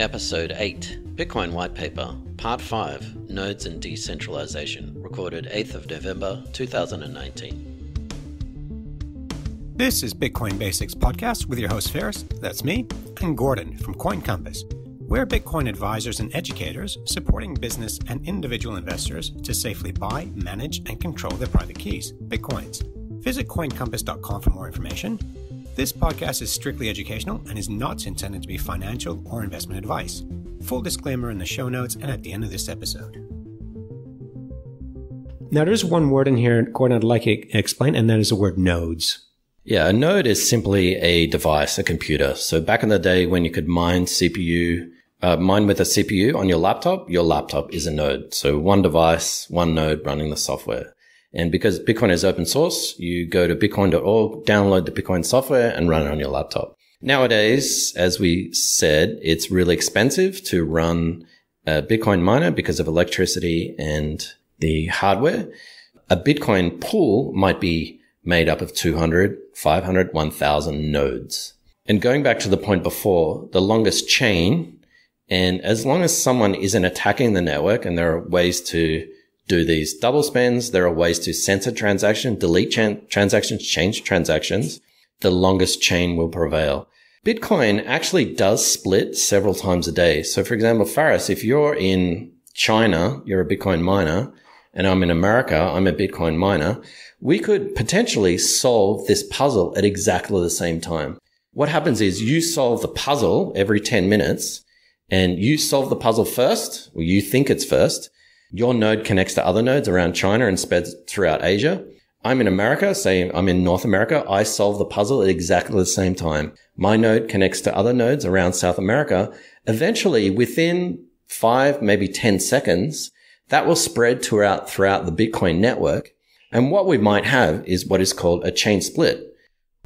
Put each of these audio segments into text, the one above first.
Episode 8 Bitcoin White Paper, Part 5 Nodes and Decentralization, recorded 8th of November 2019. This is Bitcoin Basics Podcast with your host Ferris, that's me, and Gordon from Coin Compass. We're Bitcoin advisors and educators supporting business and individual investors to safely buy, manage, and control their private keys, Bitcoins. Visit coincompass.com for more information this podcast is strictly educational and is not intended to be financial or investment advice. Full disclaimer in the show notes and at the end of this episode. Now, there's one word in here, Gordon, I'd like to explain, and that is the word nodes. Yeah, a node is simply a device, a computer. So back in the day when you could mine CPU, uh, mine with a CPU on your laptop, your laptop is a node. So one device, one node running the software. And because Bitcoin is open source, you go to bitcoin.org, download the Bitcoin software and run it on your laptop. Nowadays, as we said, it's really expensive to run a Bitcoin miner because of electricity and the hardware. A Bitcoin pool might be made up of 200, 500, 1000 nodes. And going back to the point before, the longest chain, and as long as someone isn't attacking the network and there are ways to do these double spends. There are ways to censor transaction, delete transactions, change transactions. The longest chain will prevail. Bitcoin actually does split several times a day. So for example, Faris, if you're in China, you're a Bitcoin miner, and I'm in America, I'm a Bitcoin miner, we could potentially solve this puzzle at exactly the same time. What happens is you solve the puzzle every 10 minutes and you solve the puzzle first, or you think it's first, your node connects to other nodes around China and spreads throughout Asia. I'm in America, say I'm in North America. I solve the puzzle at exactly the same time. My node connects to other nodes around South America. Eventually, within five, maybe 10 seconds, that will spread throughout, throughout the Bitcoin network. And what we might have is what is called a chain split.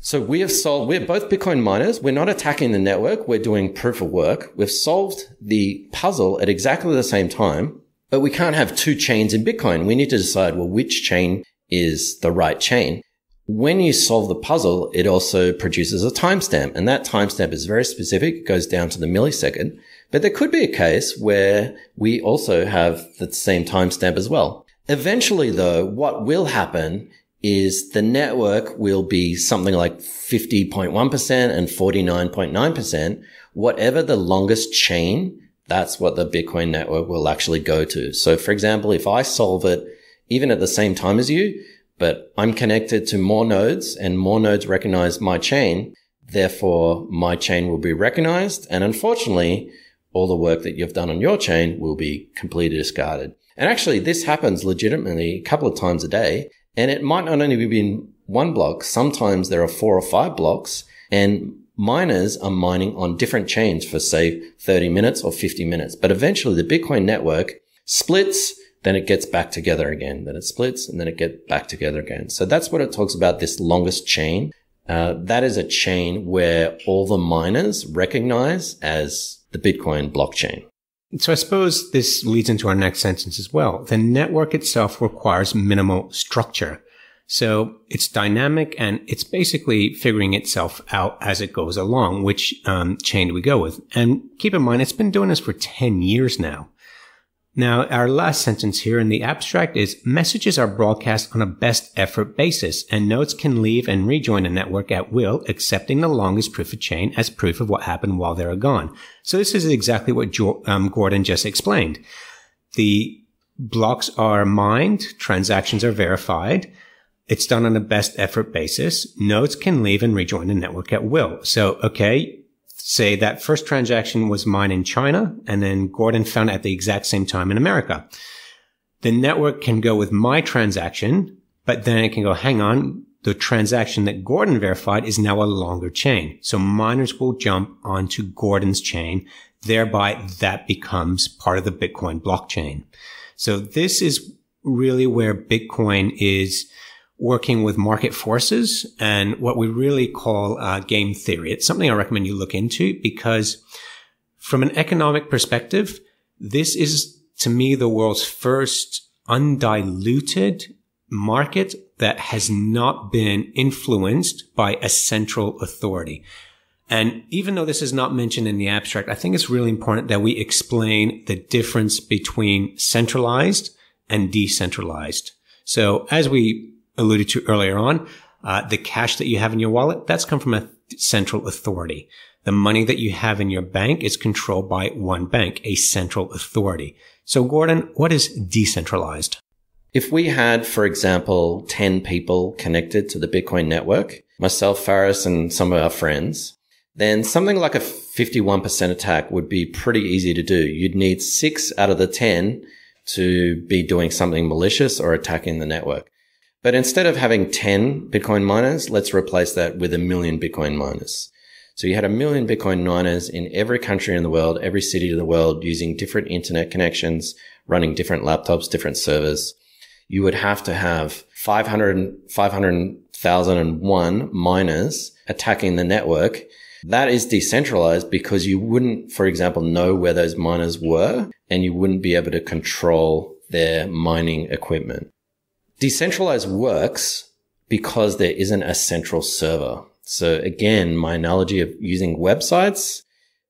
So we have solved, we're both Bitcoin miners. We're not attacking the network. We're doing proof of work. We've solved the puzzle at exactly the same time. But we can't have two chains in Bitcoin. We need to decide, well, which chain is the right chain. When you solve the puzzle, it also produces a timestamp and that timestamp is very specific. It goes down to the millisecond, but there could be a case where we also have the same timestamp as well. Eventually though, what will happen is the network will be something like 50.1% and 49.9%, whatever the longest chain that's what the Bitcoin network will actually go to. So for example, if I solve it even at the same time as you, but I'm connected to more nodes and more nodes recognize my chain, therefore my chain will be recognized. And unfortunately, all the work that you've done on your chain will be completely discarded. And actually, this happens legitimately a couple of times a day. And it might not only be in one block. Sometimes there are four or five blocks and miners are mining on different chains for say 30 minutes or 50 minutes. But eventually the Bitcoin network splits, then it gets back together again. Then it splits and then it gets back together again. So that's what it talks about this longest chain. Uh, that is a chain where all the miners recognize as the Bitcoin blockchain. So I suppose this leads into our next sentence as well. The network itself requires minimal structure. So it's dynamic and it's basically figuring itself out as it goes along, which um, chain do we go with? And keep in mind, it's been doing this for 10 years now. Now, our last sentence here in the abstract is messages are broadcast on a best effort basis and nodes can leave and rejoin a network at will, accepting the longest proof of chain as proof of what happened while they are gone. So this is exactly what jo- um, Gordon just explained. The blocks are mined, transactions are verified, it's done on a best effort basis. Nodes can leave and rejoin the network at will. So, okay, say that first transaction was mine in China and then Gordon found at the exact same time in America. The network can go with my transaction, but then it can go, hang on, the transaction that Gordon verified is now a longer chain. So miners will jump onto Gordon's chain. Thereby that becomes part of the Bitcoin blockchain. So this is really where Bitcoin is working with market forces and what we really call uh, game theory. It's something I recommend you look into because from an economic perspective, this is to me the world's first undiluted market that has not been influenced by a central authority. And even though this is not mentioned in the abstract, I think it's really important that we explain the difference between centralized and decentralized. So as we alluded to earlier on, uh, the cash that you have in your wallet, that's come from a central authority. The money that you have in your bank is controlled by one bank, a central authority. So Gordon, what is decentralized? If we had, for example, 10 people connected to the Bitcoin network, myself, Faris, and some of our friends, then something like a 51% attack would be pretty easy to do. You'd need six out of the 10 to be doing something malicious or attacking the network. But instead of having 10 Bitcoin miners, let's replace that with a million Bitcoin miners. So you had a million Bitcoin miners in every country in the world, every city in the world using different internet connections, running different laptops, different servers. You would have to have 500, 500,001 miners attacking the network that is decentralized because you wouldn't, for example, know where those miners were and you wouldn't be able to control their mining equipment. Decentralized works because there isn't a central server. So again, my analogy of using websites,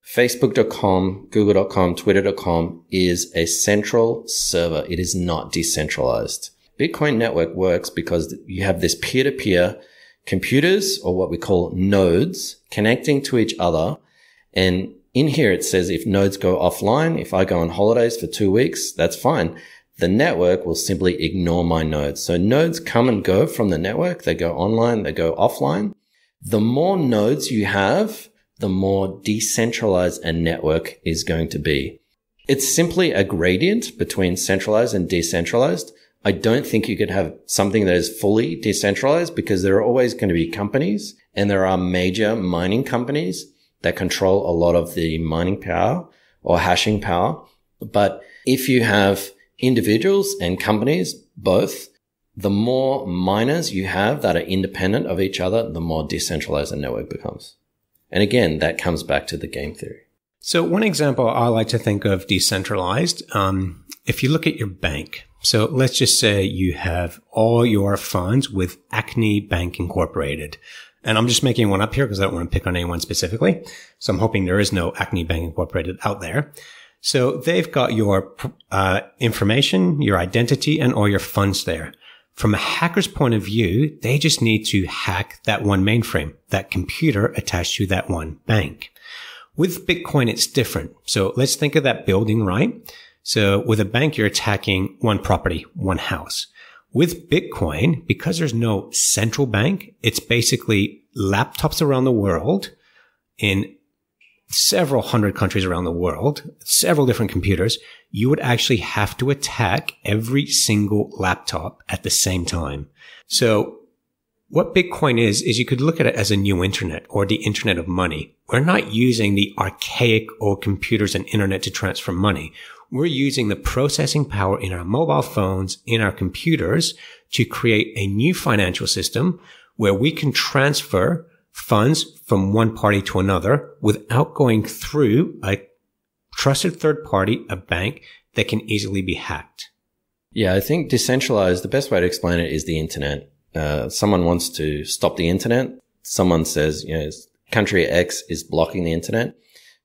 Facebook.com, Google.com, Twitter.com is a central server. It is not decentralized. Bitcoin network works because you have this peer to peer computers or what we call nodes connecting to each other. And in here, it says if nodes go offline, if I go on holidays for two weeks, that's fine. The network will simply ignore my nodes. So nodes come and go from the network. They go online, they go offline. The more nodes you have, the more decentralized a network is going to be. It's simply a gradient between centralized and decentralized. I don't think you could have something that is fully decentralized because there are always going to be companies and there are major mining companies that control a lot of the mining power or hashing power. But if you have individuals and companies, both, the more miners you have that are independent of each other, the more decentralized a network becomes. And again, that comes back to the game theory. So one example I like to think of decentralized, um, if you look at your bank, so let's just say you have all your funds with Acme Bank Incorporated. And I'm just making one up here because I don't want to pick on anyone specifically. So I'm hoping there is no Acme Bank Incorporated out there. So they've got your uh, information, your identity, and all your funds there. From a hacker's point of view, they just need to hack that one mainframe, that computer attached to that one bank. With Bitcoin, it's different. So let's think of that building, right? So with a bank, you're attacking one property, one house. With Bitcoin, because there's no central bank, it's basically laptops around the world in several hundred countries around the world, several different computers. You would actually have to attack every single laptop at the same time. So what Bitcoin is, is you could look at it as a new internet or the internet of money. We're not using the archaic old computers and internet to transfer money we're using the processing power in our mobile phones, in our computers to create a new financial system where we can transfer funds from one party to another without going through a trusted third party, a bank that can easily be hacked. Yeah, I think decentralized, the best way to explain it is the internet. Uh, someone wants to stop the internet. Someone says, you know, country X is blocking the internet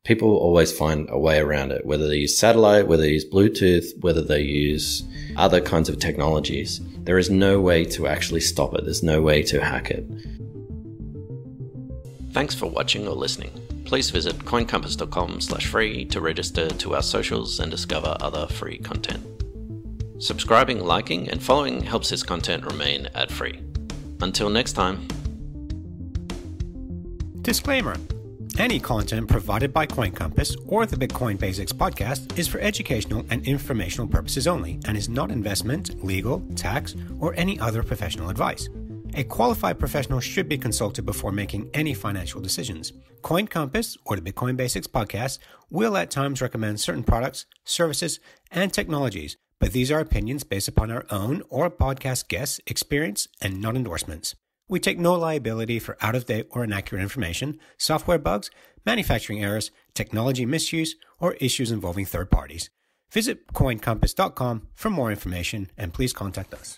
people always find a way around it, whether they use satellite, whether they use Bluetooth, whether they use other kinds of technologies. There is no way to actually stop it. There's no way to hack it. Thanks for watching or listening. Please visit coincompass.com slash free to register to our socials and discover other free content. Subscribing, liking, and following helps this content remain ad free. Until next time. Disclaimer any content provided by Coin Compass or the Bitcoin Basics podcast is for educational and informational purposes only and is not investment, legal, tax, or any other professional advice. A qualified professional should be consulted before making any financial decisions. Coin Compass or the Bitcoin Basics podcast will at times recommend certain products, services, and technologies, but these are opinions based upon our own or podcast guests' experience and not endorsements. We take no liability for out of date or inaccurate information, software bugs, manufacturing errors, technology misuse, or issues involving third parties. Visit coincompass.com for more information and please contact us.